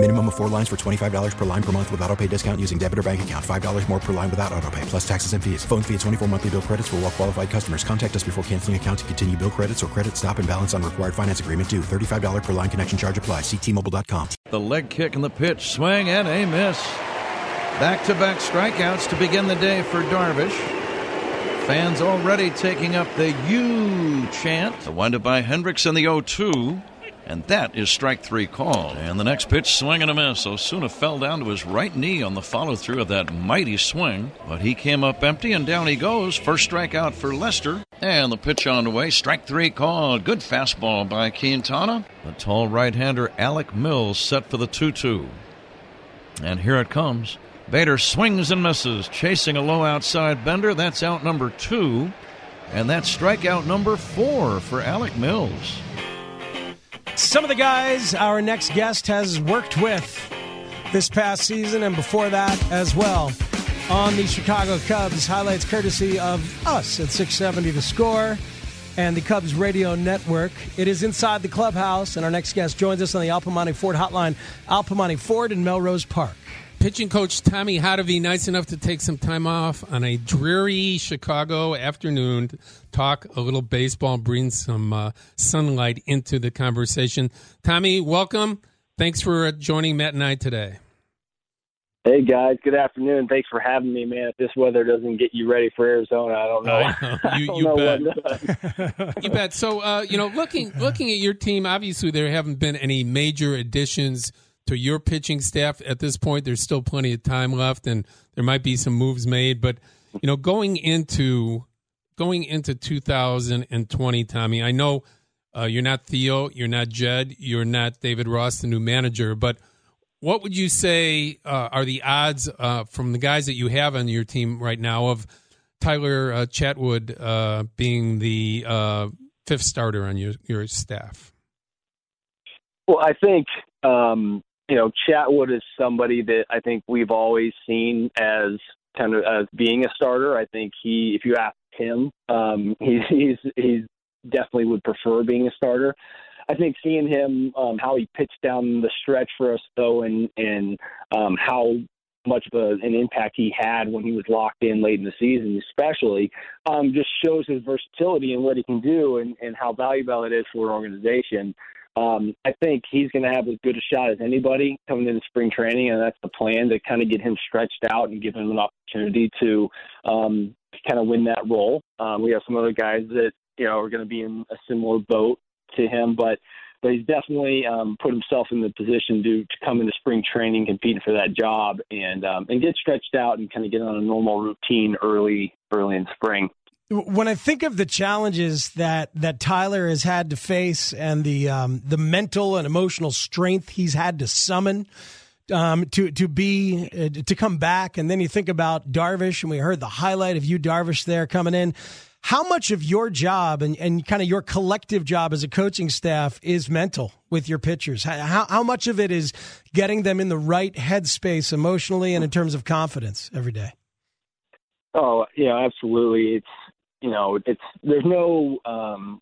Minimum of four lines for $25 per line per month with auto pay discount using debit or bank account. $5 more per line without auto pay, plus taxes and fees. Phone fee at 24 monthly bill credits for all well qualified customers. Contact us before canceling account to continue bill credits or credit stop and balance on required finance agreement due. $35 per line connection charge apply. Ctmobile.com. The leg kick and the pitch, swing and a miss. Back to back strikeouts to begin the day for Darvish. Fans already taking up the Yu chant. The wind up by Hendricks in the 0 2. And that is strike three called. And the next pitch, swing and a miss. Osuna fell down to his right knee on the follow through of that mighty swing. But he came up empty and down he goes. First strikeout for Lester. And the pitch on the way. Strike three called. Good fastball by Quintana. The tall right hander Alec Mills set for the 2 2. And here it comes. Bader swings and misses, chasing a low outside bender. That's out number two. And that's strikeout number four for Alec Mills. Some of the guys our next guest has worked with this past season and before that as well on the Chicago Cubs. Highlights courtesy of us at 670 The Score and the Cubs Radio Network. It is inside the clubhouse, and our next guest joins us on the Al Piemonte Ford Hotline, Al Piemonte Ford in Melrose Park. Pitching coach Tommy Hottovy, nice enough to take some time off on a dreary Chicago afternoon to talk a little baseball, bring some uh, sunlight into the conversation. Tommy, welcome. Thanks for joining Matt and I today. Hey guys, good afternoon. Thanks for having me, man. If this weather doesn't get you ready for Arizona, I don't know. You, you bet. you bet. So, uh, you know, looking looking at your team, obviously there haven't been any major additions to your pitching staff at this point. There's still plenty of time left, and there might be some moves made. But you know, going into going into 2020, Tommy, I know uh, you're not Theo, you're not Jed, you're not David Ross, the new manager. But what would you say uh, are the odds uh, from the guys that you have on your team right now of Tyler uh, Chatwood uh, being the uh, fifth starter on your your staff? Well, I think um, you know, Chatwood is somebody that I think we've always seen as kind of as being a starter. I think he, if you ask him, um, he's he's he's definitely would prefer being a starter. I think seeing him um, how he pitched down the stretch for us though, and and um, how much of a, an impact he had when he was locked in late in the season, especially, um, just shows his versatility and what he can do, and and how valuable it is for an organization. Um, I think he's going to have as good a shot as anybody coming into spring training, and that's the plan to kind of get him stretched out and give him an opportunity to um, kind of win that role. Um, we have some other guys that you know are going to be in a similar boat to him, but but he's definitely um, put himself in the position to, to come into spring training, competing for that job, and um, and get stretched out and kind of get on a normal routine early early in spring. When I think of the challenges that, that Tyler has had to face and the um, the mental and emotional strength he's had to summon um, to to be uh, to come back, and then you think about Darvish, and we heard the highlight of you, Darvish, there coming in. How much of your job and, and kind of your collective job as a coaching staff is mental with your pitchers? How, how much of it is getting them in the right headspace emotionally and in terms of confidence every day? Oh, yeah, absolutely. It's you know, it's there's no um,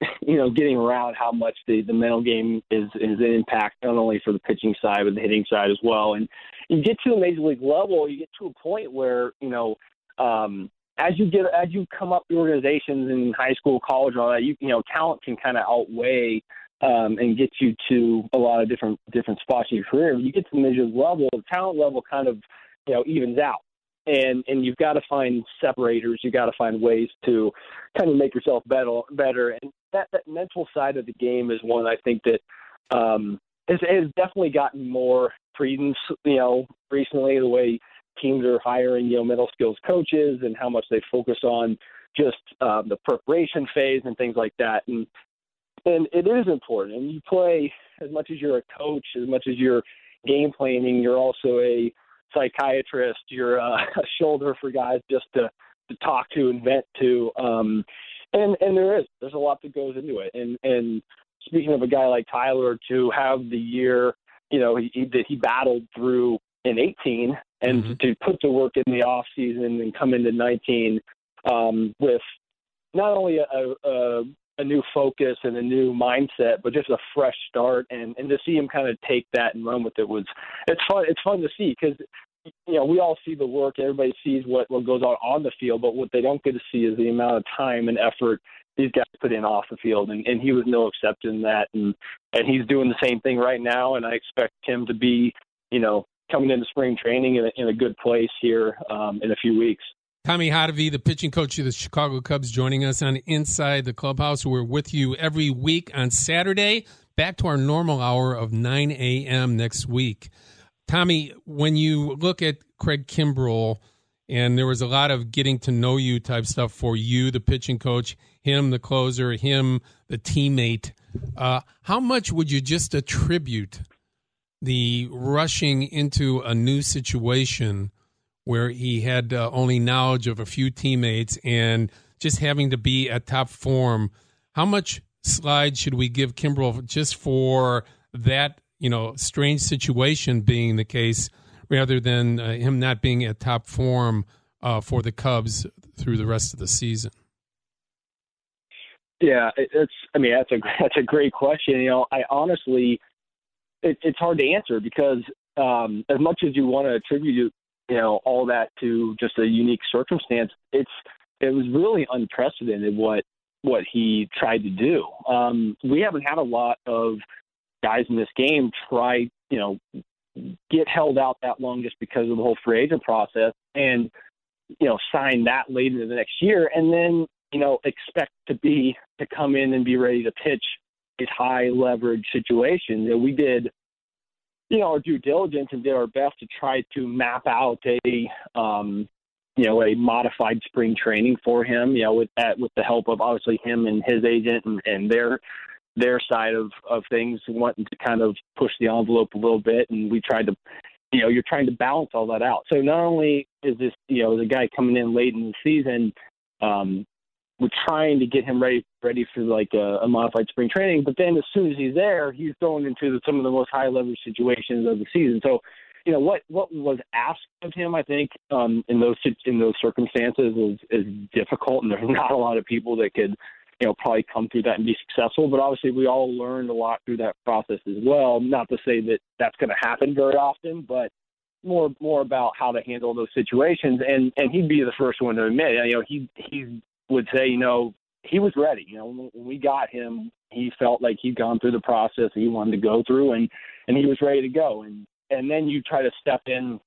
you know getting around how much the the mental game is is an impact not only for the pitching side but the hitting side as well. And you get to a major league level, you get to a point where you know. Um, as you get as you come up the organizations in high school, college, all that, you you know, talent can kind of outweigh um, and get you to a lot of different different spots in your career. When you get to the major league level, the talent level kind of you know evens out and and you've got to find separators. You've got to find ways to kind of make yourself better. Better, and that that mental side of the game is one I think that um, has, has definitely gotten more credence. You know, recently the way teams are hiring you know mental skills coaches and how much they focus on just um, the preparation phase and things like that. And and it is important. And you play as much as you're a coach, as much as you're game planning, you're also a psychiatrist, you're uh, a shoulder for guys just to to talk to and vent to. Um, and and there is there's a lot that goes into it. And and speaking of a guy like Tyler, to have the year, you you know, he, he that he battled through in 18, and Mm-hmm. to put the work in the off season and come into 19 um, with not only a, a, a new focus and a new mindset, but just a fresh start, and and to see him kind of take that and run with it was it's fun. It's fun to see because you know we all see the work, everybody sees what what goes on on the field, but what they don't get to see is the amount of time and effort these guys put in off the field, and, and he was no exception that, and and he's doing the same thing right now, and I expect him to be, you know, coming into spring training in a, in a good place here um, in a few weeks. Tommy Hottovy, the pitching coach of the Chicago Cubs, joining us on Inside the Clubhouse. We're with you every week on Saturday, back to our normal hour of 9 a.m. next week. Tommy, when you look at Craig Kimbrel, and there was a lot of getting to know you type stuff for you, the pitching coach, him, the closer, him, the teammate, uh, how much would you just attribute the rushing into a new situation where he had uh, only knowledge of a few teammates and just having to be at top form. How much slide should we give Kimbrel just for that, you know, strange situation being the case, rather than uh, him not being at top form uh, for the Cubs through the rest of the season? Yeah, it's. I mean, that's a that's a great question. You know, I honestly, it, it's hard to answer because um, as much as you want to attribute, you know, all that to just a unique circumstance, it's it was really unprecedented what what he tried to do. Um, we haven't had a lot of guys in this game try, you know, get held out that long just because of the whole free agent process and you know sign that late into the next year and then you know expect to be to come in and be ready to pitch these high leverage situations. You know, we did you know our due diligence and did our best to try to map out a um, you know a modified spring training for him. You know with that with the help of obviously him and his agent and, and their their side of of things, wanting to kind of push the envelope a little bit, and we tried to. You know, you're trying to balance all that out. So not only is this, you know, the guy coming in late in the season, um, we're trying to get him ready ready for like a, a modified spring training. But then as soon as he's there, he's going into the, some of the most high leverage situations of the season. So, you know what what was asked of him, I think, um, in those in those circumstances is is difficult, and there's not a lot of people that could, you know, probably come through that and be successful. But obviously, we all learned a lot through that process as well. Not to say that that's going to happen very often, but more more about how to handle those situations. And and he'd be the first one to admit, you know, he he would say, you know, he was ready. You know, when we got him, he felt like he'd gone through the process he wanted to go through, and and he was ready to go. And and then you try to step in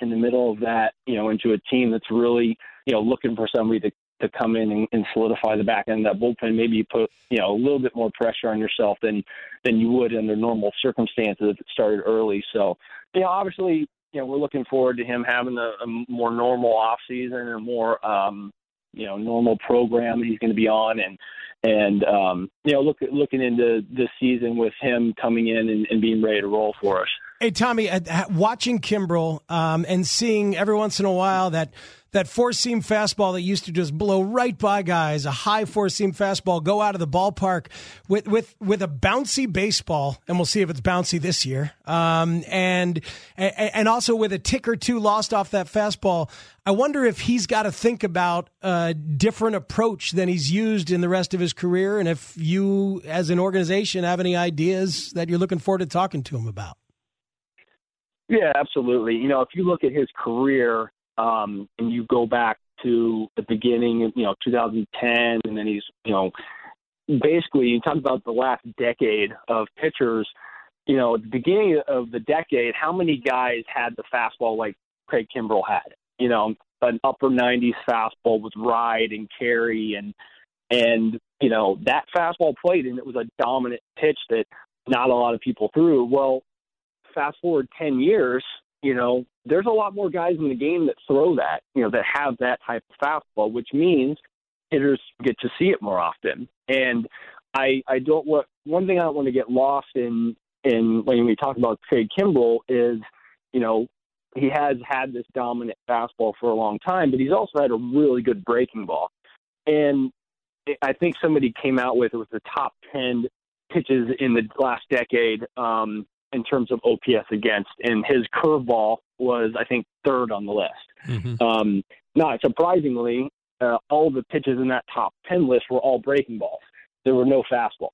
in the middle of that, you know, into a team that's really, you know, looking for somebody to to come in and, and solidify the back end of that bullpen. Maybe you put, you know, a little bit more pressure on yourself than than you would under normal circumstances if it started early. So, you know, obviously, you know, we're looking forward to him having a, a more normal off season and more um, you know normal program he's going to be on and and um, you know look looking into this season with him coming in and, and being ready to roll for us. Hey Tommy, watching Kimbrel um, and seeing every once in a while that that four seam fastball that used to just blow right by guys, a high four seam fastball, go out of the ballpark with with with a bouncy baseball, and we'll see if it's bouncy this year. Um, and and also with a tick or two lost off that fastball. I wonder if he's got to think about a different approach than he's used in the rest of his career, and if you, as an organization, have any ideas that you're looking forward to talking to him about. Yeah, absolutely. You know, if you look at his career um, and you go back to the beginning you know 2010, and then he's you know basically you talk about the last decade of pitchers. You know, at the beginning of the decade, how many guys had the fastball like Craig Kimbrel had? You know, an upper 90s fastball with ride and carry, and and you know that fastball played, and it was a dominant pitch that not a lot of people threw. Well, fast forward 10 years, you know, there's a lot more guys in the game that throw that, you know, that have that type of fastball, which means hitters get to see it more often. And I I don't want one thing I don't want to get lost in in when we talk about Craig Kimbrel is, you know, he has had this dominant fastball for a long time, but he's also had a really good breaking ball. And I think somebody came out with it was the top ten pitches in the last decade um, in terms of OPS against, and his curveball was, I think, third on the list. Mm-hmm. Um, not surprisingly, uh, all the pitches in that top 10 list were all breaking balls. There were no fastballs.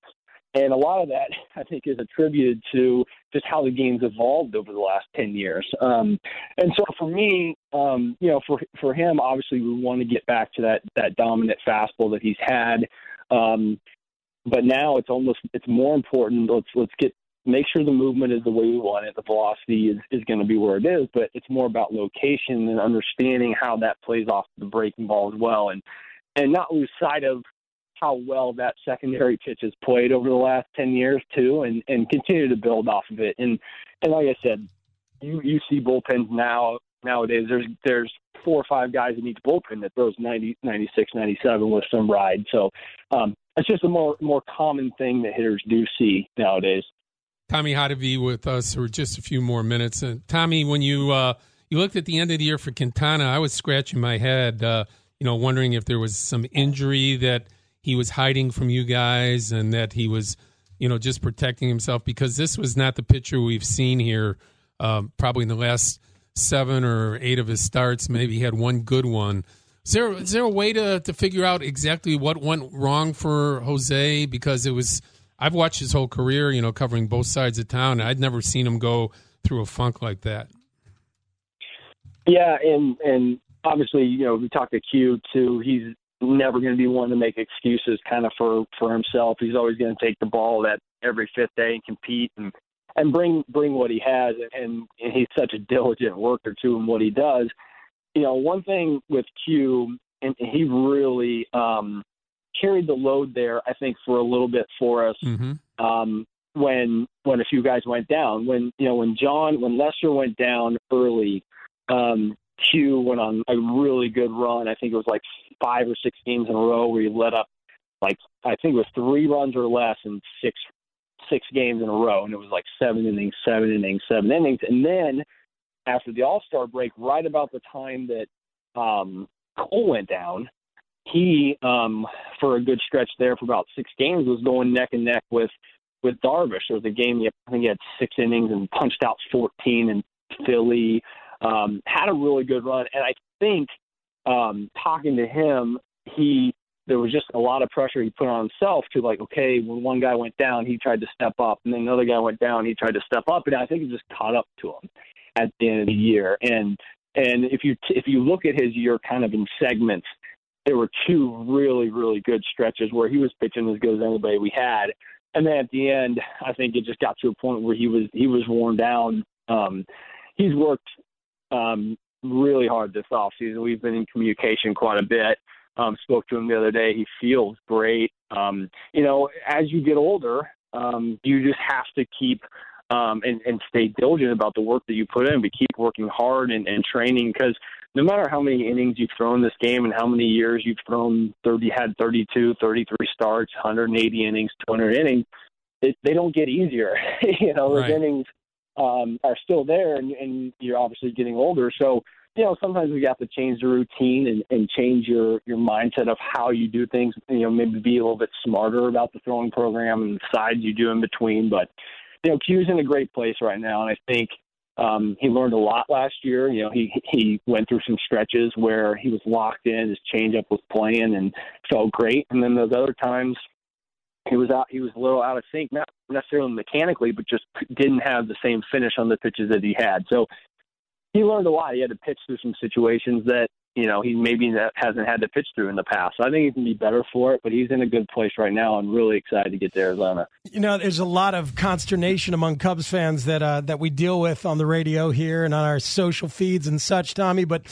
And a lot of that, I think, is attributed to just how the game's evolved over the last 10 years. Um, and so for me, um, you know, for, for him, obviously we want to get back to that, that dominant fastball that he's had. Um, but now it's almost, it's more important. Let's, let's get, make sure the movement is the way we want it. The velocity is, is going to be where it is, but it's more about location and understanding how that plays off the breaking ball as well. And, and not lose sight of how well that secondary pitch has played over the last 10 years too and, and continue to build off of it. And, and like I said, you, you see bullpens now nowadays. There's, there's four or five guys in each bullpen that throws 90, 96, 97 with some ride. So, um, it's just a more, more common thing that hitters do see nowadays. Tommy Hottovy with us for just a few more minutes. And Tommy, when you, uh, you looked at the end of the year for Quintana, I was scratching my head, uh, you know, wondering if there was some injury that, he was hiding from you guys and that he was, you know, just protecting himself because this was not the pitcher we've seen here um, probably in the last seven or eight of his starts. Maybe he had one good one. Is there, is there a way to, to figure out exactly what went wrong for Jose? Because it was, I've watched his whole career, you know, covering both sides of town. I'd never seen him go through a funk like that. Yeah, and and obviously, you know, we talked to Q too. He's never going to be one to make excuses kind of for for himself. He's always going to take the ball that every fifth day and compete and and bring bring what he has. And, and he's such a diligent worker too in what he does. You know, one thing with Q, and he really um, carried the load there. I think for a little bit for us. Mm-hmm. Um, when when a few guys went down, when you know when Jon when Lester went down early, um, Q went on a really good run. I think it was like five or six games in a row where he let up like I think it was three runs or less in six six games in a row, and it was like seven innings, seven innings, seven innings, and then after the All Star break, right about the time that um, Cole went down, he um, for a good stretch there for about six games was going neck and neck with with Darvish. There was a game he, I think he had six innings and punched out 14 in Philly. Um, had a really good run, and I think um, talking to him, he there was just a lot of pressure he put on himself to like, okay, when one guy went down, he tried to step up, and then another guy went down, he tried to step up, and I think it just caught up to him at the end of the year. And and if you if you look at his year kind of in segments, there were two really really good stretches where he was pitching as good as anybody we had, and then at the end, I think it just got to a point where he was he was worn down. Um, he's worked um, really hard this off season. We've been in communication quite a bit. Um, spoke to him the other day. He feels great. Um, you know, as you get older, um, you just have to keep um, and, and stay diligent about the work that you put in, but keep working hard and, and training because no matter how many innings you've thrown this game and how many years you've thrown 30, had 32, 33 starts, 180 innings, 200 innings, it, they don't get easier. you know, those Right. innings um, are still there, and, and you're obviously getting older. So, you know, sometimes we have to change the routine and, and change your your mindset of how you do things. You know, maybe be a little bit smarter about the throwing program and the sides you do in between. But you know, Q's in a great place right now, and I think um, he learned a lot last year. You know, he he went through some stretches where he was locked in, his changeup was playing, and felt great. And then those other times, he was out. He was a little out of sync, not necessarily mechanically, but just didn't have the same finish on the pitches that he had. So he learned a lot. He had to pitch through some situations that you know he maybe hasn't had to pitch through in the past. So I think he can be better for it. But he's in a good place right now. and really excited to get to Arizona. You know, there's a lot of consternation among Cubs fans that uh, that we deal with on the radio here and on our social feeds and such, Tommy. But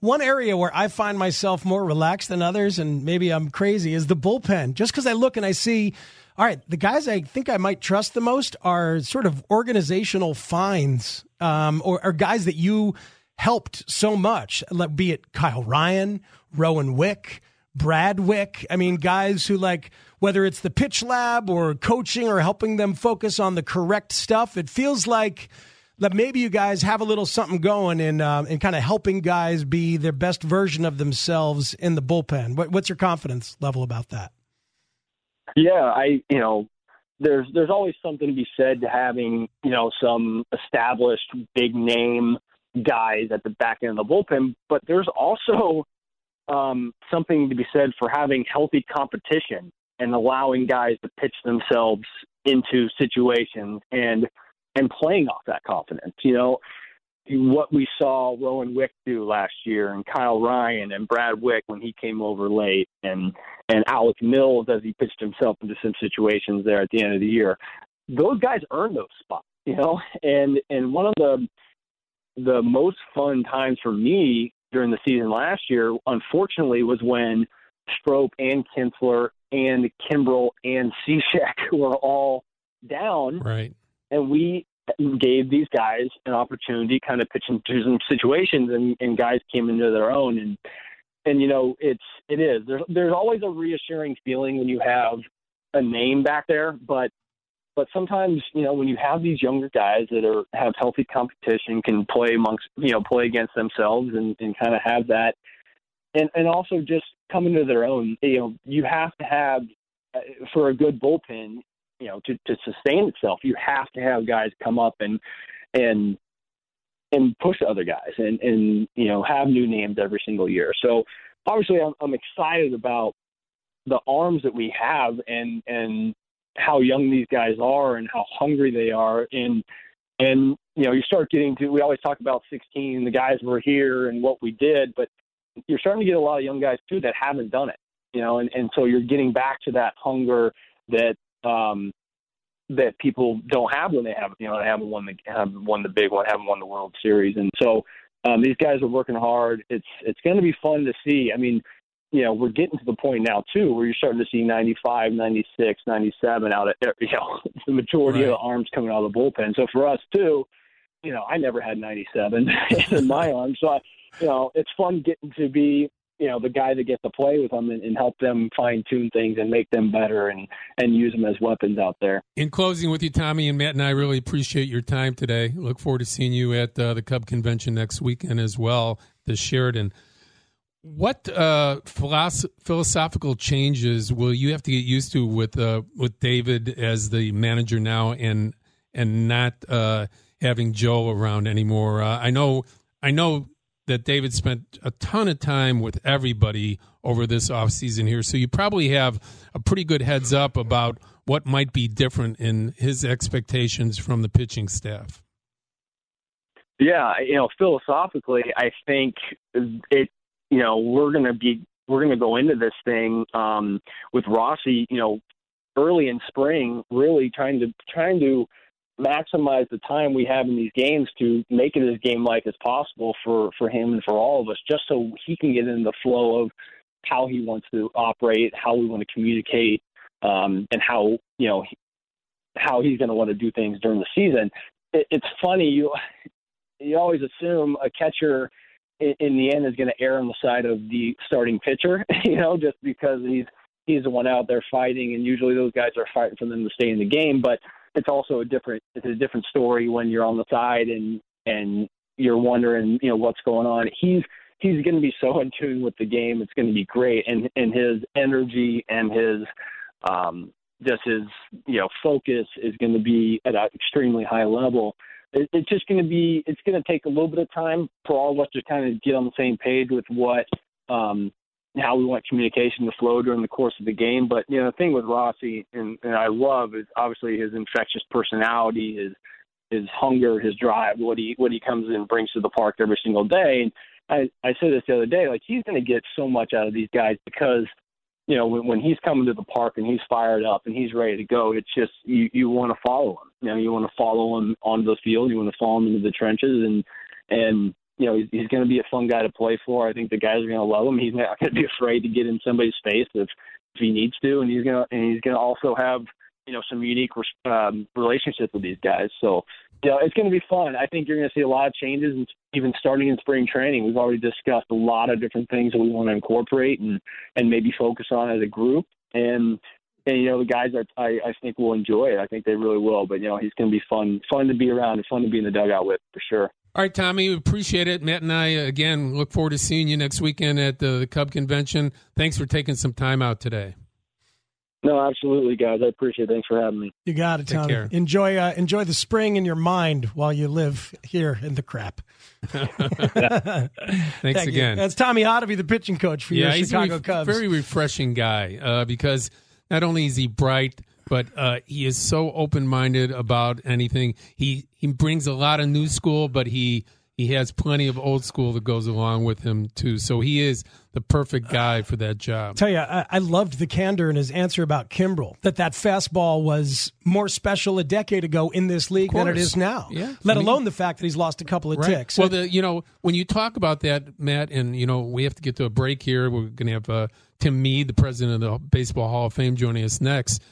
one area where I find myself more relaxed than others, and maybe I'm crazy, is the bullpen. Just because I look and I see, all right, the guys I think I might trust the most are sort of organizational finds, um, or, or guys that you helped so much, be it Kyle Ryan, Rowan Wick. Brad Wieck. I mean, guys who like whether it's the pitch lab or coaching or helping them focus on the correct stuff. It feels like that maybe you guys have a little something going in um, in kind of helping guys be their best version of themselves in the bullpen. What, what's your confidence level about that? Yeah, I you know there's there's always something to be said to having you know some established big name guys at the back end of the bullpen, but there's also um, something to be said for having healthy competition and allowing guys to pitch themselves into situations and and playing off that confidence. You know, what we saw Rowan Wick do last year, and Kyle Ryan and Brad Wieck when he came over late, and and Alec Mills as he pitched himself into some situations there at the end of the year. Those guys earned those spots, you know. And and one of the the most fun times for me during the season last year, unfortunately, was when Strop and Kintzler and Kimbrel and Cishek were all down. Right. And we gave these guys an opportunity kind of pitch into some situations and, and guys came into their own and and you know it's it is there's there's always a reassuring feeling when you have a name back there but but sometimes you know when you have these younger guys that are have healthy competition can play amongst you know play against themselves and, and kind of have that and and also just come into their own you know you have to have uh, for a good bullpen you know to to sustain itself you have to have guys come up and and and push other guys and and you know have new names every single year. So obviously i'm, I'm excited about the arms that we have and and how young these guys are and how hungry they are and and you know you start getting to we always talk about 16 the guys were here and what we did but you're starting to get a lot of young guys too that haven't done it you know and and so you're getting back to that hunger that um, that people don't have when they have you know they haven't won the haven't won the big one, haven't won the World Series, and so um, these guys are working hard. It's it's going to be fun to see. I mean, you know, we're getting to the point now too where you're starting to see 95, 96, 97 out of you know the majority right. of the arms coming out of the bullpen. So for us too, you know, I never had 97 in my arm, so I, you know, it's fun getting to be you know the guy that gets to play with them and, and help them fine tune things and make them better and and use them as weapons out there. In closing with you, Tommy and Matt and I really appreciate your time today. Look forward to seeing you at uh, the Cub convention next weekend as well, the Sheraton. What uh, philosophical changes will you have to get used to with uh, with David as the manager now and and not uh, having Joe around anymore? Uh, I know I know that David spent a ton of time with everybody over this offseason here. So you probably have a pretty good heads up about what might be different in his expectations from the pitching staff. Yeah, you know, philosophically, I think it, you know, we're going to be, we're going to go into this thing um, with Rossy, you know, early in spring, really trying to, trying to, maximize the time we have in these games to make it as game like as possible for for him and for all of us, just so he can get in the flow of how he wants to operate, how we want to communicate, um, and how you know how he's going to want to do things during the season. It, it's funny you you always assume a catcher in, in the end is going to err on the side of the starting pitcher, you know, just because he's he's the one out there fighting, and usually those guys are fighting for them to stay in the game, but it's also a different it's a different story when you're on the side and and you're wondering you know what's going on. He's he's going to be so in tune with the game. It's going to be great, and and his energy and his um, just his you know focus is going to be at an extremely high level. It, it's just going to be it's going to take a little bit of time for all of us to kind of get on the same page with what um, how we want communication to flow during the course of the game. But you know, the thing with Rossy and, and I love is obviously his infectious personality, his his hunger, his drive, what he what he comes and brings to the park every single day. And I I said this the other day, like he's going to get so much out of these guys because you know when, when he's coming to the park and he's fired up and he's ready to go, it's just you you want to follow him. You know, you want to follow him onto the field, you want to follow him into the trenches, and and you know, he's, he's going to be a fun guy to play for. I think the guys are going to love him. He's not going to be afraid to get in somebody's face if, if he needs to, and he's going to and he's going to also have you know some unique um, relationships with these guys. So you know, it's going to be fun. I think you're going to see a lot of changes, and even starting in spring training. We've already discussed a lot of different things that we want to incorporate and and maybe focus on as a group. And and you know the guys are I, I think will enjoy it. I think they really will. But you know he's going to be fun fun to be around and fun to be in the dugout with for sure. All right, Tommy, appreciate it. Matt and I, again, look forward to seeing you next weekend at the, the Cub convention. Thanks for taking some time out today. No, absolutely, guys. I appreciate it. Thanks for having me. You got it, Take Tommy. care. Enjoy uh, enjoy the spring in your mind while you live here in the crap. Thanks Thank you. again. That's Tommy Hottovy, the pitching coach for your he's a Chicago ref- Cubs. very refreshing guy uh, because not only is he bright, but uh, he is so open minded about anything. He he brings a lot of new school, but he he has plenty of old school that goes along with him too. So he is the perfect guy for that job. tell you, I, I loved the candor in his answer about Kimbrel. That that fastball was more special a decade ago in this league than it is now. Yeah. Let I mean- alone the fact that he's lost a couple of ticks. Well, the you know when you talk about that, Matt, and you know we have to get to a break here. We're going to have uh, Tim Mead, the president of the Baseball Hall of Fame, joining us next.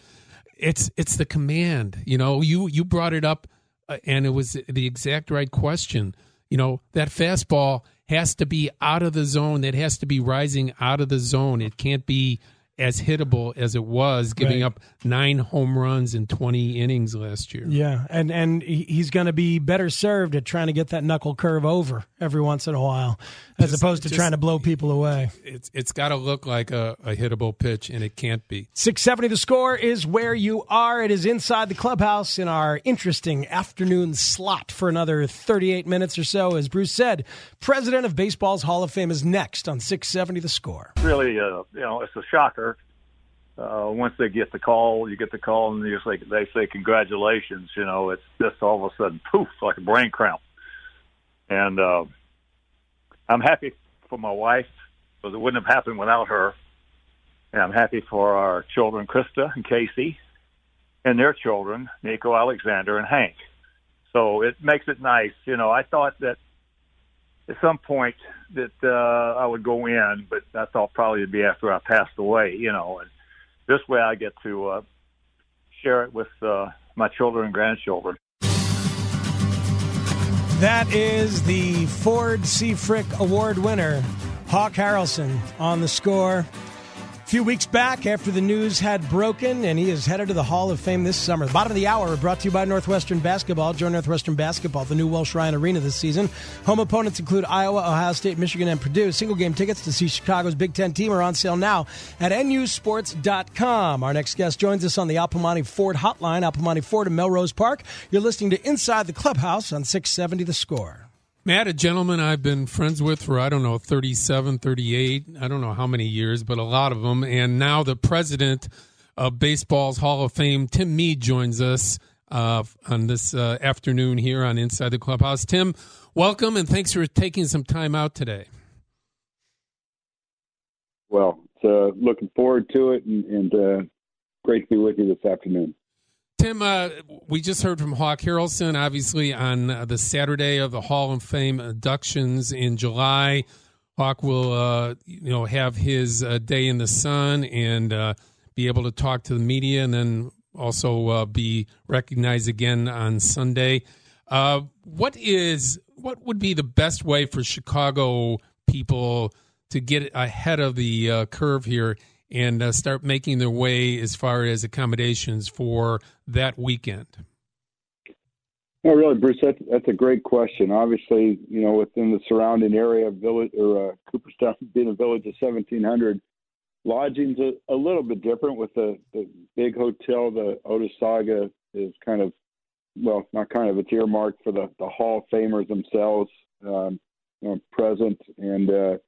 It's it's the command. You know, you you brought it up, uh, and it was the exact right question. You know, that fastball has to be out of the zone. That has to be rising out of the zone. It can't be as hittable as it was, giving Right. up nine home runs in 20 innings last year. yeah, and and he's going to be better served at trying to get that knuckle curve over every once in a while, as Just- opposed to just- trying to blow people away. It's it's got to look like a, a hittable pitch, and it can't be. 670 the score is where you are. It is inside the clubhouse in our interesting afternoon slot for another 38 minutes or so. As Bruce said, President of Baseball's Hall of Fame is next on 670 the score. really, uh, you know, it's a shocker. Uh, once they get the call, you get the call, and you say they say congratulations. You know, it's just all of a sudden poof, like a brain cramp. And uh, I'm happy for my wife because it wouldn't have happened without her. And I'm happy for our children, Krista and Casey, and their children, Nico, Alexander, and Hank. So it makes it nice. You know, I thought that at some point that uh, I would go in, but I thought probably it'd be after I passed away, you know. And this way I get to uh, share it with uh, my children and grandchildren. That is the Ford C. Frick Award winner, Hawk Harrelson, on the score. Few weeks back, after the news had broken, and he is headed to the Hall of Fame this summer. The bottom of the hour brought to you by Northwestern Basketball. Join Northwestern Basketball, the new Welsh Ryan Arena this season. Home opponents include Iowa, Ohio State, Michigan, and Purdue. Single game tickets to see Chicago's Big Ten team are on sale now at nusports.com. Our next guest joins us on the Al Piemonte Ford hotline, Al Piemonte Ford in Melrose Park. You're listening to Inside the Clubhouse on 670 The Score. Matt, a gentleman I've been friends with for, I don't know, 37, 38, I don't know how many years, but a lot of them. And now the president of Baseball's Hall of Fame, Tim Mead, joins us uh, on this uh, afternoon here on Inside the Clubhouse. Tim, welcome and thanks for taking some time out today. Well, so looking forward to it, and, and uh, great to be with you this afternoon. Tim, uh, we just heard from Hawk Harrelson, obviously, on uh, the Saturday of the Hall of Fame inductions in July. Hawk will, uh, you know, have his uh, day in the sun and uh, be able to talk to the media, and then also uh, be recognized again on Sunday. What is what would be the best way for Chicago people to get ahead of the curve here and uh, start making their way as far as accommodations for that weekend? No, really, Bruce, that's, that's a great question. Obviously, you know, within the surrounding area of village or uh, Cooperstown being a village of 1,700, lodging's a, a little bit different with the, the big hotel. The Otesaga is kind of, well, not kind of, it's earmarked for the, the Hall of Famers themselves, um, you know, present and, uh,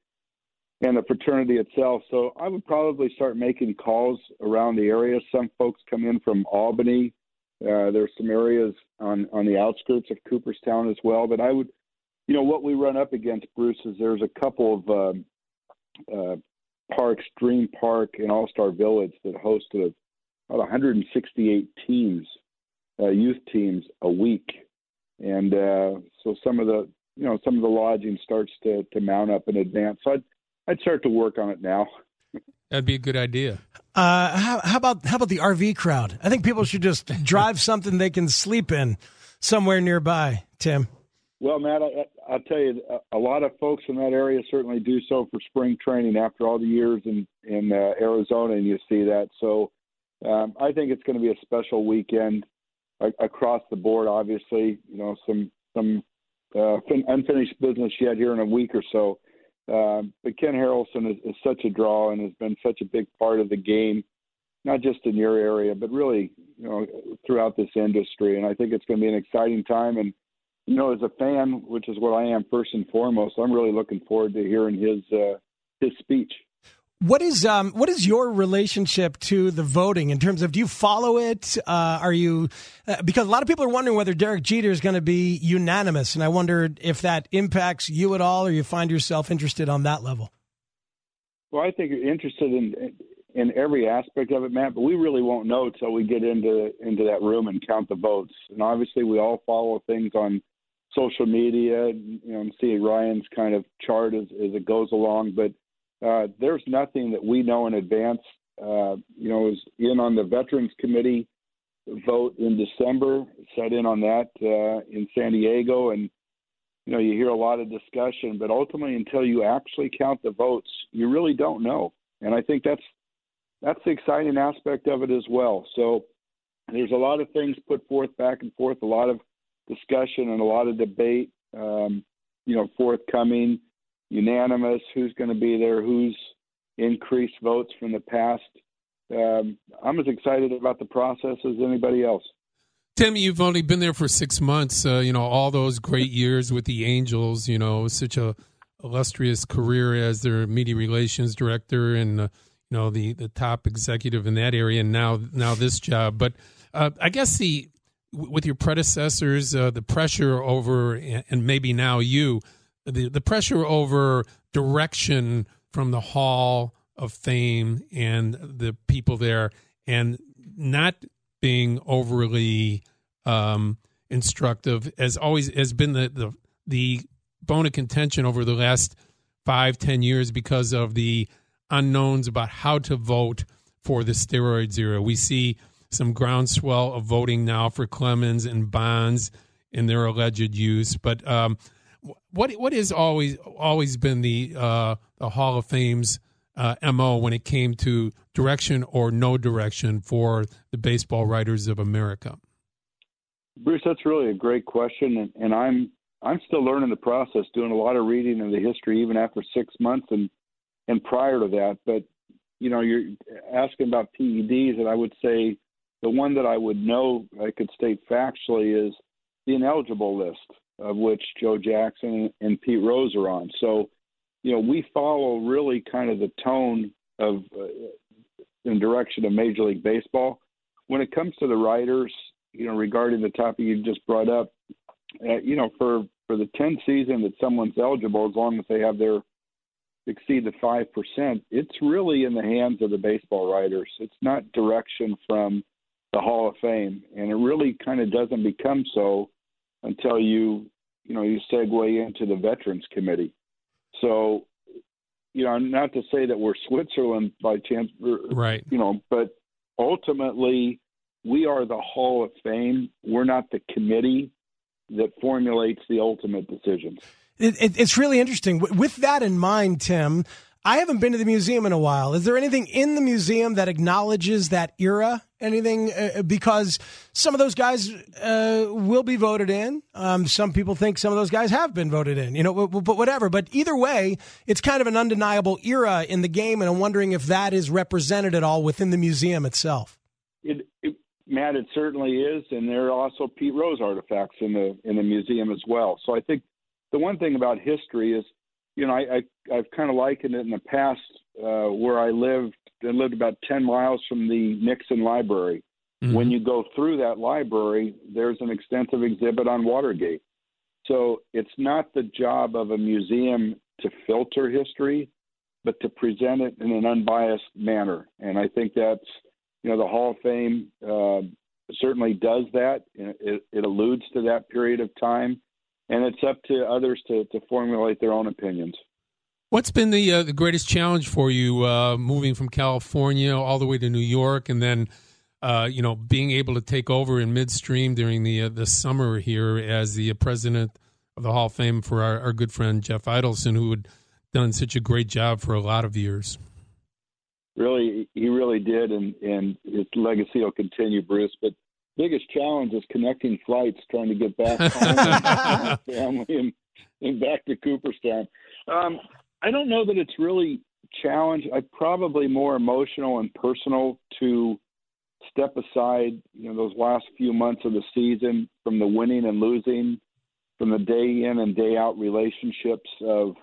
and the fraternity itself. So I would probably start making calls around the area. Some folks come in from Albany. Uh, there's some areas on, on the outskirts of Cooperstown as well. But I would, you know, what we run up against, Bruce, is there's a couple of um, uh, parks, Dream Park and All Star Village, that host about 168 teams, uh, youth teams, a week. And uh, so some of the, you know, some of the lodging starts to, to mount up in advance. So I'd, I'd start to work on it now. That'd be a good idea. Uh, how, how about how about the RV crowd? I think people should just drive something they can sleep in somewhere nearby. Tim. Well, Matt, I, I'll tell you, a lot of folks in that area certainly do so for spring training after all the years in in uh, Arizona, and you see that. So, um, I think it's going to be a special weekend across the board. Obviously, you know, some some uh, fin- unfinished business yet here in a week or so. Um, but Ken Harrelson is, is such a draw and has been such a big part of the game not just in your area, but really, you know, throughout this industry. And I think it's going to be an exciting time. And you know, as a fan, which is what I am first and foremost, I'm really looking forward to hearing his uh, his speech. What is um what is your relationship to the voting in terms of do you follow it? Uh, are you uh, because a lot of people are wondering whether Derek Jeter is going to be unanimous, and I wondered if that impacts you at all, or you find yourself interested on that level. Well, I think you're interested in in every aspect of it, Matt, but we really won't know until we get into into that room and count the votes. And obviously, we all follow things on social media, you know, and see Ryan's kind of chart as, as it goes along. But uh, there's nothing that we know in advance. Uh, you know, is in on the Veterans Committee vote in December, set in on that uh, in San Diego, and you know, you hear a lot of discussion, but ultimately, until you actually count the votes, you really don't know. And I think that's that's the exciting aspect of it as well. So there's a lot of things put forth back and forth, a lot of discussion and a lot of debate. Um, you know, forthcoming, unanimous. Who's going to be there? Who's increased votes from the past? Um, I'm as excited about the process as anybody else. Tim, you've only been there for six months. Uh, you know all those great years with the Angels. You know such a illustrious career as their media relations director and uh, you know the the top executive in that area, and now now this job. But uh, I guess the with your predecessors, uh, the pressure over, and maybe now you, the, the pressure over direction from the Hall of Fame and the people there, and not being overly um, instructive, as always has been the, the the bone of contention over the last five ten years because of the unknowns about how to vote for the steroids era. We see some groundswell of voting now for Clemens and Bonds in their alleged use. But um, what what has always always been the uh, the Hall of Fame's uh, mo when it came to direction or no direction for the baseball writers of America? Bruce, that's really a great question, and, and I'm I'm still learning the process, doing a lot of reading of the history, even after six months and and prior to that. But you know, you're asking about PEDs, and I would say the one that I would know, I could state factually, is the ineligible list, of which Joe Jackson and Pete Rose are on. So, you know, we follow really kind of the tone of uh, in direction of Major League Baseball. When it comes to the writers, you know, regarding the topic you just brought up, uh, you know, for for the 10 season that someone's eligible, as long as they have their exceed the five percent, it's really in the hands of the baseball writers. It's not direction from the Hall of Fame, and it really kind of doesn't become so until you you know you segue into the Veterans Committee. So, you know, not to say that we're Switzerland by chance, right? You know, but ultimately we are the Hall of Fame. We're not the committee that formulates the ultimate decisions. It, it, it's really interesting. With that in mind, Tim, I haven't been to the museum in a while. Is there anything in the museum that acknowledges that era? Anything? Uh, because some of those guys uh, will be voted in. Um, some people think some of those guys have been voted in. You know, but whatever. But either way, it's kind of an undeniable era in the game, and I'm wondering if that is represented at all within the museum itself. It, it, Matt, it certainly is, and there are also Pete Rose artifacts in the in the museum as well. So I think the one thing about history is you know, I, I I've kind of likened it in the past uh, where I lived. I lived about ten miles from the Nixon Library. Mm-hmm. When you go through that library, there's an extensive exhibit on Watergate. So it's not the job of a museum to filter history, but to present it in an unbiased manner. And I think that's, you know, the Hall of Fame uh, certainly does that. It, it alludes to that period of time and it's up to others to, to formulate their own opinions. What's been the uh, the greatest challenge for you uh, moving from California all the way to New York, and then uh, you know being able to take over in midstream during the uh, the summer here as the president of the Hall of Fame for our, our good friend Jeff Idelson, who had done such a great job for a lot of years. Really, he really did, and and his legacy will continue, Bruce. But biggest challenge is connecting flights, trying to get back home, family, and, and back to Cooperstown. Um, I don't know that it's really challenge, I probably more emotional and personal to step aside, you know, those last few months of the season from the winning and losing, from the day in and day out relationships of,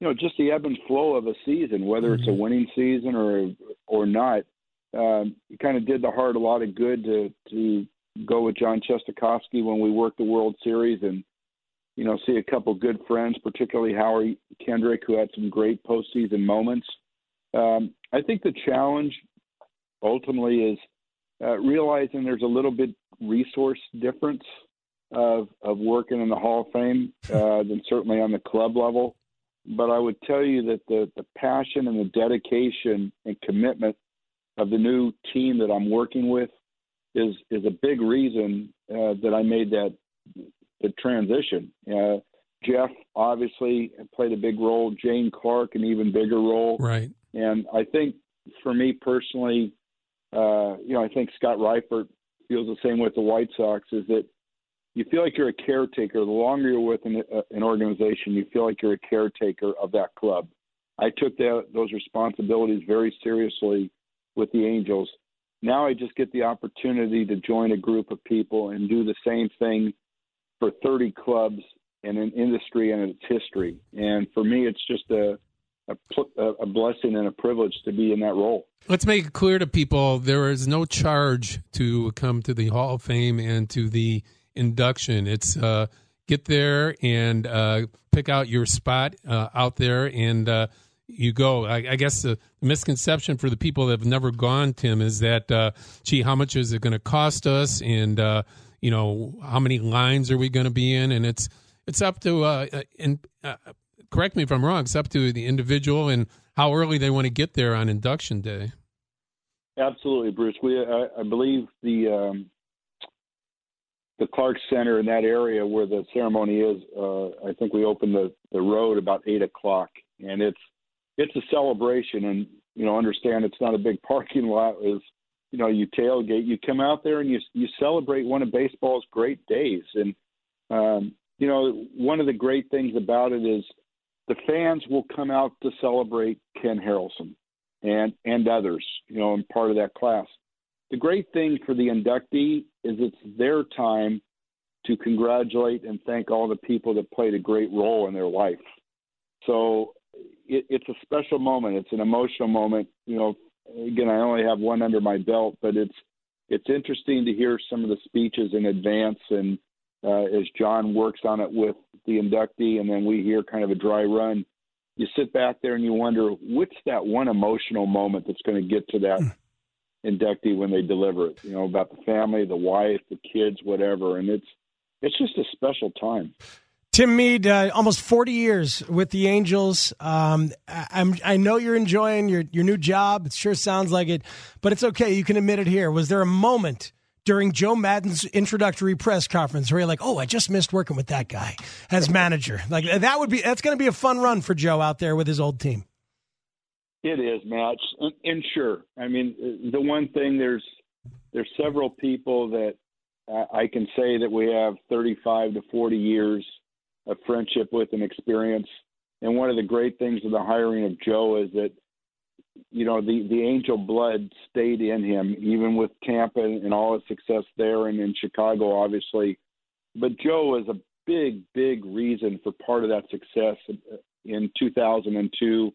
you know, just the ebb and flow of a season, whether mm-hmm. it's a mm-hmm. winning season or or not. Um, it kind of did the heart a lot of good to to go with Jon Shestakofsky when we worked the World Series and you know see a couple good friends, particularly Howie Kendrick, who had some great postseason moments. Um, I think the challenge ultimately is uh, realizing there's a little bit resource difference of of working in the Hall of Fame uh, than certainly on the club level. But I would tell you that the the passion and the dedication and commitment of the new team that I'm working with is is a big reason uh, that I made that the transition. Uh, Jeff obviously played a big role. Jane Clark an even bigger role. Right. And I think for me personally, uh, you know, I think Scott Reifert feels the same with the White Sox. Is that you feel like you're a caretaker. The longer you're with an, uh, an organization, you feel like you're a caretaker of that club. I took that, those responsibilities very seriously with the Angels. Now I just get the opportunity to join a group of people and do the same thing for 30 clubs in an industry and its history. And for me, it's just a, a, a blessing and a privilege to be in that role. Let's make it clear to people there is no charge to come to the Hall of Fame and to the induction. It's uh, get there and uh, pick out your spot uh, out there and uh, you go. I, I, guess the misconception for the people that have never gone, Tim, is that, uh, gee, how much is it going to cost us? And, uh, you know, how many lines are we going to be in? And it's, it's up to, and correct me if I'm wrong, it's up to the individual and how early they want to get there on induction day. Absolutely, Bruce. We, I, I believe the, um, the Clark Center in that area where the ceremony is. Uh, I think we open the the road about eight o'clock, and it's it's a celebration. And you know, understand it's not a big parking lot. Is you know, you tailgate, you come out there and you you celebrate one of baseball's great days. And um, you know, one of the great things about it is the fans will come out to celebrate Ken Harrelson and and others. You know, and part of that class the great thing for the inductee is it's their time to congratulate and thank all the people that played a great role in their life. So it, it's a special moment. It's an emotional moment. You know, again, I only have one under my belt, but it's it's interesting to hear some of the speeches in advance and uh, as John works on it with the inductee, and then we hear kind of a dry run. You sit back there and you wonder, what's that one emotional moment that's going to get to that inductee when they deliver it. You know about the family, the wife, the kids, whatever, and it's it's just a special time. Tim Mead, uh, almost 40 years with the Angels. Um, I, I, know you're enjoying your, your new job. It sure sounds like it, but it's okay. You can admit it here. Was there a moment during Joe Maddon's introductory press conference where you're like, "Oh, I just missed working with that guy as manager"? Like that would be that's going to be a fun run for Joe out there with his old team. It is, Matt, and, and sure. I mean, the one thing there's there's several people that I can say that we have 35 to 40 years of friendship with and experience. And one of the great things of the hiring of Joe is that, you know, the, the angel blood stayed in him, even with Tampa and all his success there and in Chicago, obviously. But Joe is a big, big reason for part of that success in 2002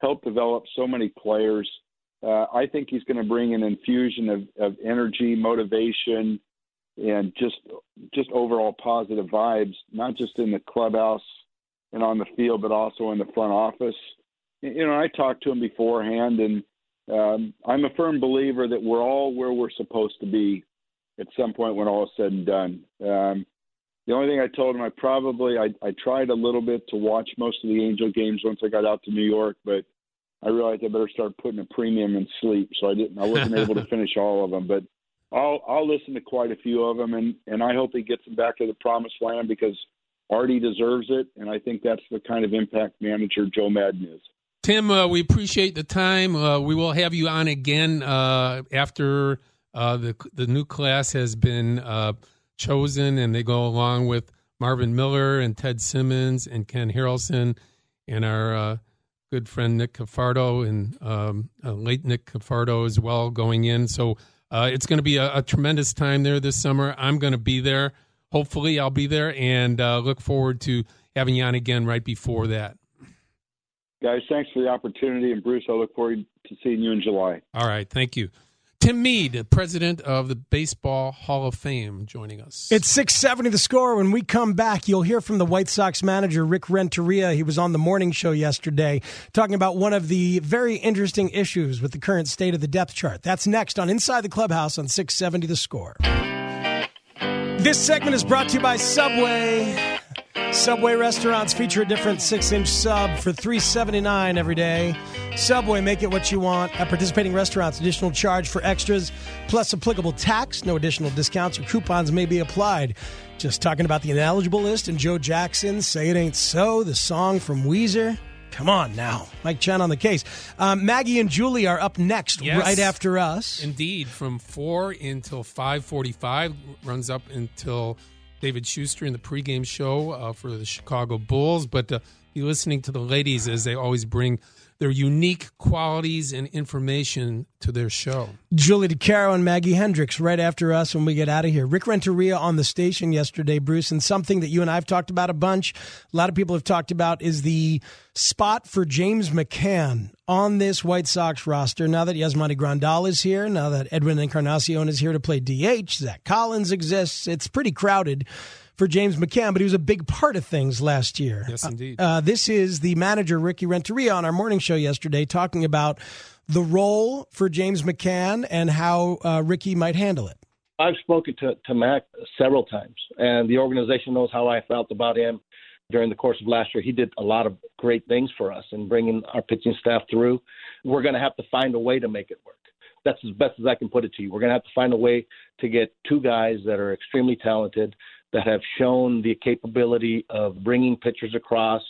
helped develop so many players. Uh, I think he's going to bring an infusion of, of energy, motivation, and just just overall positive vibes, not just in the clubhouse and on the field, but also in the front office. You know, I talked to him beforehand, and um, I'm a firm believer that we're all where we're supposed to be at some point when all is said and done. Um, the only thing I told him, I probably I, I tried a little bit to watch most of the Angel games once I got out to New York, but I realized I better start putting a premium in sleep, so I didn't. I wasn't able to finish all of them, but I'll I'll listen to quite a few of them, and and I hope he gets them back to the promised land because Artie deserves it, and I think that's the kind of impact manager Joe Maddon is. Tim, uh, we appreciate the time. Uh, we will have you on again uh, after uh, the the new class has been uh, chosen, and they go along with Marvin Miller and Ted Simmons and Ken Harrelson and our uh, good friend Nick Cafardo and um, late Nick Cafardo as well going in. So uh, it's going to be a, a, tremendous time there this summer. I'm going to be there. Hopefully, I'll be there and uh, look forward to having you on again right before that. Guys, thanks for the opportunity. And Bruce, I look forward to seeing you in July. All right. Thank you. Tim Mead, president of the Baseball Hall of Fame, joining us. It's 670 the score. When we come back, you'll hear from the White Sox manager, Rick Renteria. He was on the morning show yesterday talking about one of the very interesting issues with the current state of the depth chart. That's next on Inside the Clubhouse on 670 the score. This segment is brought to you by Subway. Subway restaurants feature a different six-inch sub for $3.79 every day. Subway, make it what you want. At participating restaurants, additional charge for extras, plus applicable tax. No additional discounts or coupons may be applied. Just talking about the ineligible list and Joe Jackson, Say It Ain't So, the song from Weezer. Come on now. Mike Chen on the case. Um, Maggie and Julie are up next yes, right after us. Indeed. From 4 until 545, runs up until David Schuster in the pregame show uh, for the Chicago Bulls. But uh, be listening to the ladies as they always bring – their unique qualities and information to their show. Julie DeCaro and Maggie Hendricks right after us when we get out of here. Rick Renteria on the station yesterday, Bruce, and something that you and I have talked about a bunch, a lot of people have talked about, is the spot for James McCann on this White Sox roster. Now that Yasmani Grandal is here, now that Edwin Encarnacion is here to play DH, Zach Collins exists, it's pretty crowded for James McCann, but he was a big part of things last year. Yes, indeed. Uh, uh, this is the manager, Ricky Renteria, on our morning show yesterday, talking about the role for James McCann and how uh, Ricky might handle it. I've spoken to, to Mac several times, and the organization knows how I felt about him during the course of last year. He did a lot of great things for us in bringing our pitching staff through. We're going to have to find a way to make it work. That's as best as I can put it to you. We're going to have to find a way to get two guys that are extremely talented, that have shown the capability of bringing pitchers across,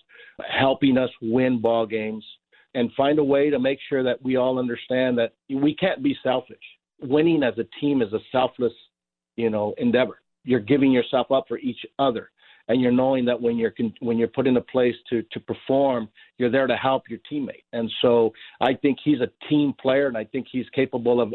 helping us win ball games, and find a way to make sure that we all understand that we can't be selfish. Winning as a team is a selfless, you know, endeavor. You're giving yourself up for each other, and you're knowing that when you're when you're put in a place to to perform, you're there to help your teammate. And so I think he's a team player, and I think he's capable of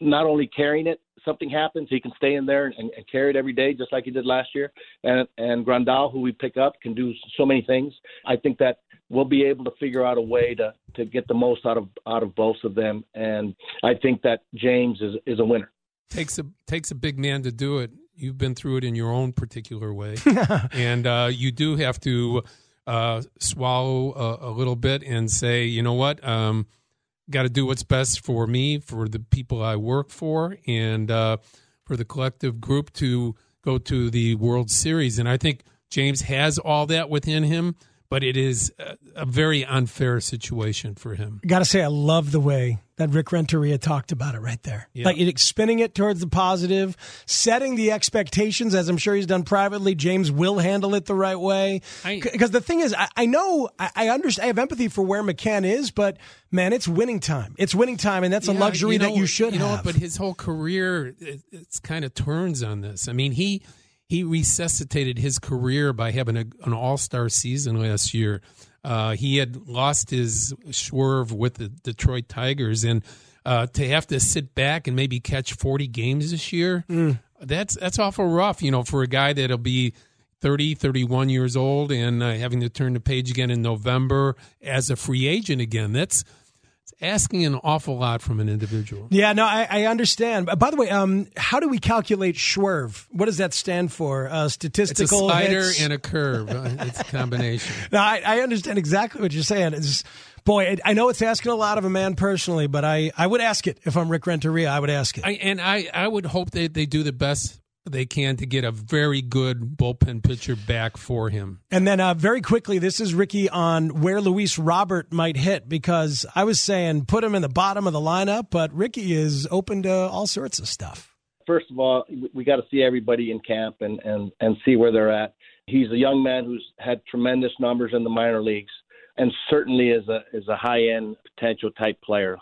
not only carrying it, something happens, he can stay in there and, and, carry it every day, just like he did last year. And and Grandal, who we pick up, can do so many things. I think that we'll be able to figure out a way to to get the most out of out of both of them. And I think that James is is a winner. Takes a takes a big man to do it. You've been through it in your own particular way, and uh, you do have to uh, swallow a, a, little bit and say, you know what. Um, got to do what's best for me, for the people I work for, and uh, for the collective group to go to the World Series. And I think James has all that within him but it is a, very unfair situation for him. Got to say, I love the way that Rick Renteria talked about it right there. Yeah. Like it, spinning it towards the positive, setting the expectations, as I'm sure he's done privately. James will handle it the right way. Because the thing is, I, I know, I, I, understand, I have empathy for where McCann is, but man, it's winning time. It's winning time, and that's yeah, a luxury you know, that you should you know have. But his whole career, it, it's kind of turns on this. I mean, he he resuscitated his career by having a, an All Star season last year. Uh, he had lost his swerve with the Detroit Tigers, and uh, to have to sit back and maybe catch forty games this year, mm. that's that's awful rough. You know, for a guy that'll be 30, 31 years old and uh, having to turn the page again in November as a free agent again. That's asking an awful lot from an individual. Yeah, no, I, I understand. By the way, um, how do we calculate SHWERV? What does that stand for? Uh, statistical it's a spider hits? and a curve. Uh, it's a combination. no, I, I, understand exactly what you're saying. It's, boy, I know it's asking a lot of a man personally, but I, I would ask it if I'm Rick Renteria. I would ask it. I, and I, I would hope that they do the best they can to get a very good bullpen pitcher back for him. And then, uh, very quickly, this is Ricky on where Luis Robert might hit because I was saying put him in the bottom of the lineup, but Ricky is open to all sorts of stuff. First of all, we got to see everybody in camp and, and, and see where they're at. He's a young man who's had tremendous numbers in the minor leagues and certainly is a is a high end potential type player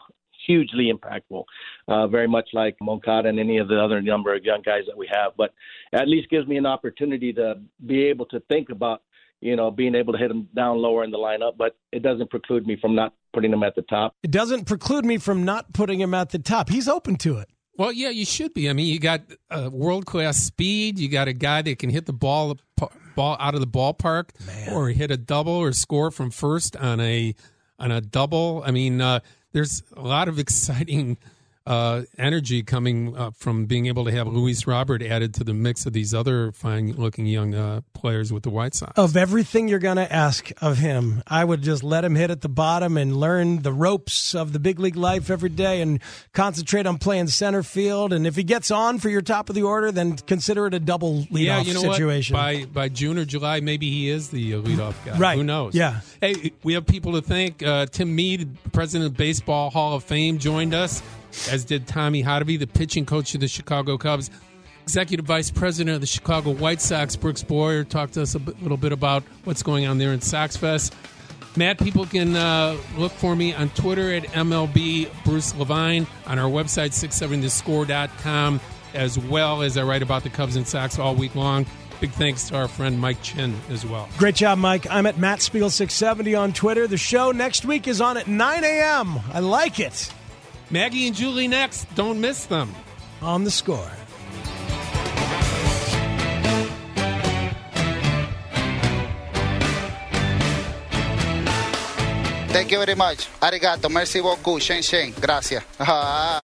hugely impactful, uh, very much like Moncada and any of the other number of young guys that we have. But at least gives me an opportunity to be able to think about you know, being able to hit him down lower in the lineup, but it doesn't preclude me from not putting him at the top. It doesn't preclude me from not putting him at the top. He's open to it. Well, yeah, you should be. I mean, you got uh, world class speed. You got a guy that can hit the ball ball out of the ballpark, Man. or hit a double, or score from first on a on a double. I mean, uh, there's a lot of exciting uh, energy coming uh, from being able to have Luis Robert added to the mix of these other fine looking young uh, players with the White Sox. Of everything you're going to ask of him, I would just let him hit at the bottom and learn the ropes of the big league life every day and concentrate on playing center field. And if he gets on for your top of the order, then consider it a double leadoff yeah, you know situation. What? By, by June or July, maybe he is the leadoff guy. Right. Who knows? Yeah. Hey, we have people to thank. Uh, Tim Mead, president of Baseball Hall of Fame, joined us as did Tommy Hottovy, the pitching coach of the Chicago Cubs. Executive Vice President of the Chicago White Sox, Brooks Boyer, talked to us a little bit about what's going on there in Sox Fest. Matt, people can uh, look for me on Twitter at MLB Bruce Levine, on our website, 670thescore.com, as well as I write about the Cubs and Sox all week long. Big thanks to our friend Mike Chin as well. Great job, Mike. I'm at Matt Spiegel 670 on Twitter. The show next week is on at 9 a.m. I like it. Maggie and Julie next. Don't miss them. On the score. Thank you very much. Arigato. Merci beaucoup. Shen Shen. Gracias.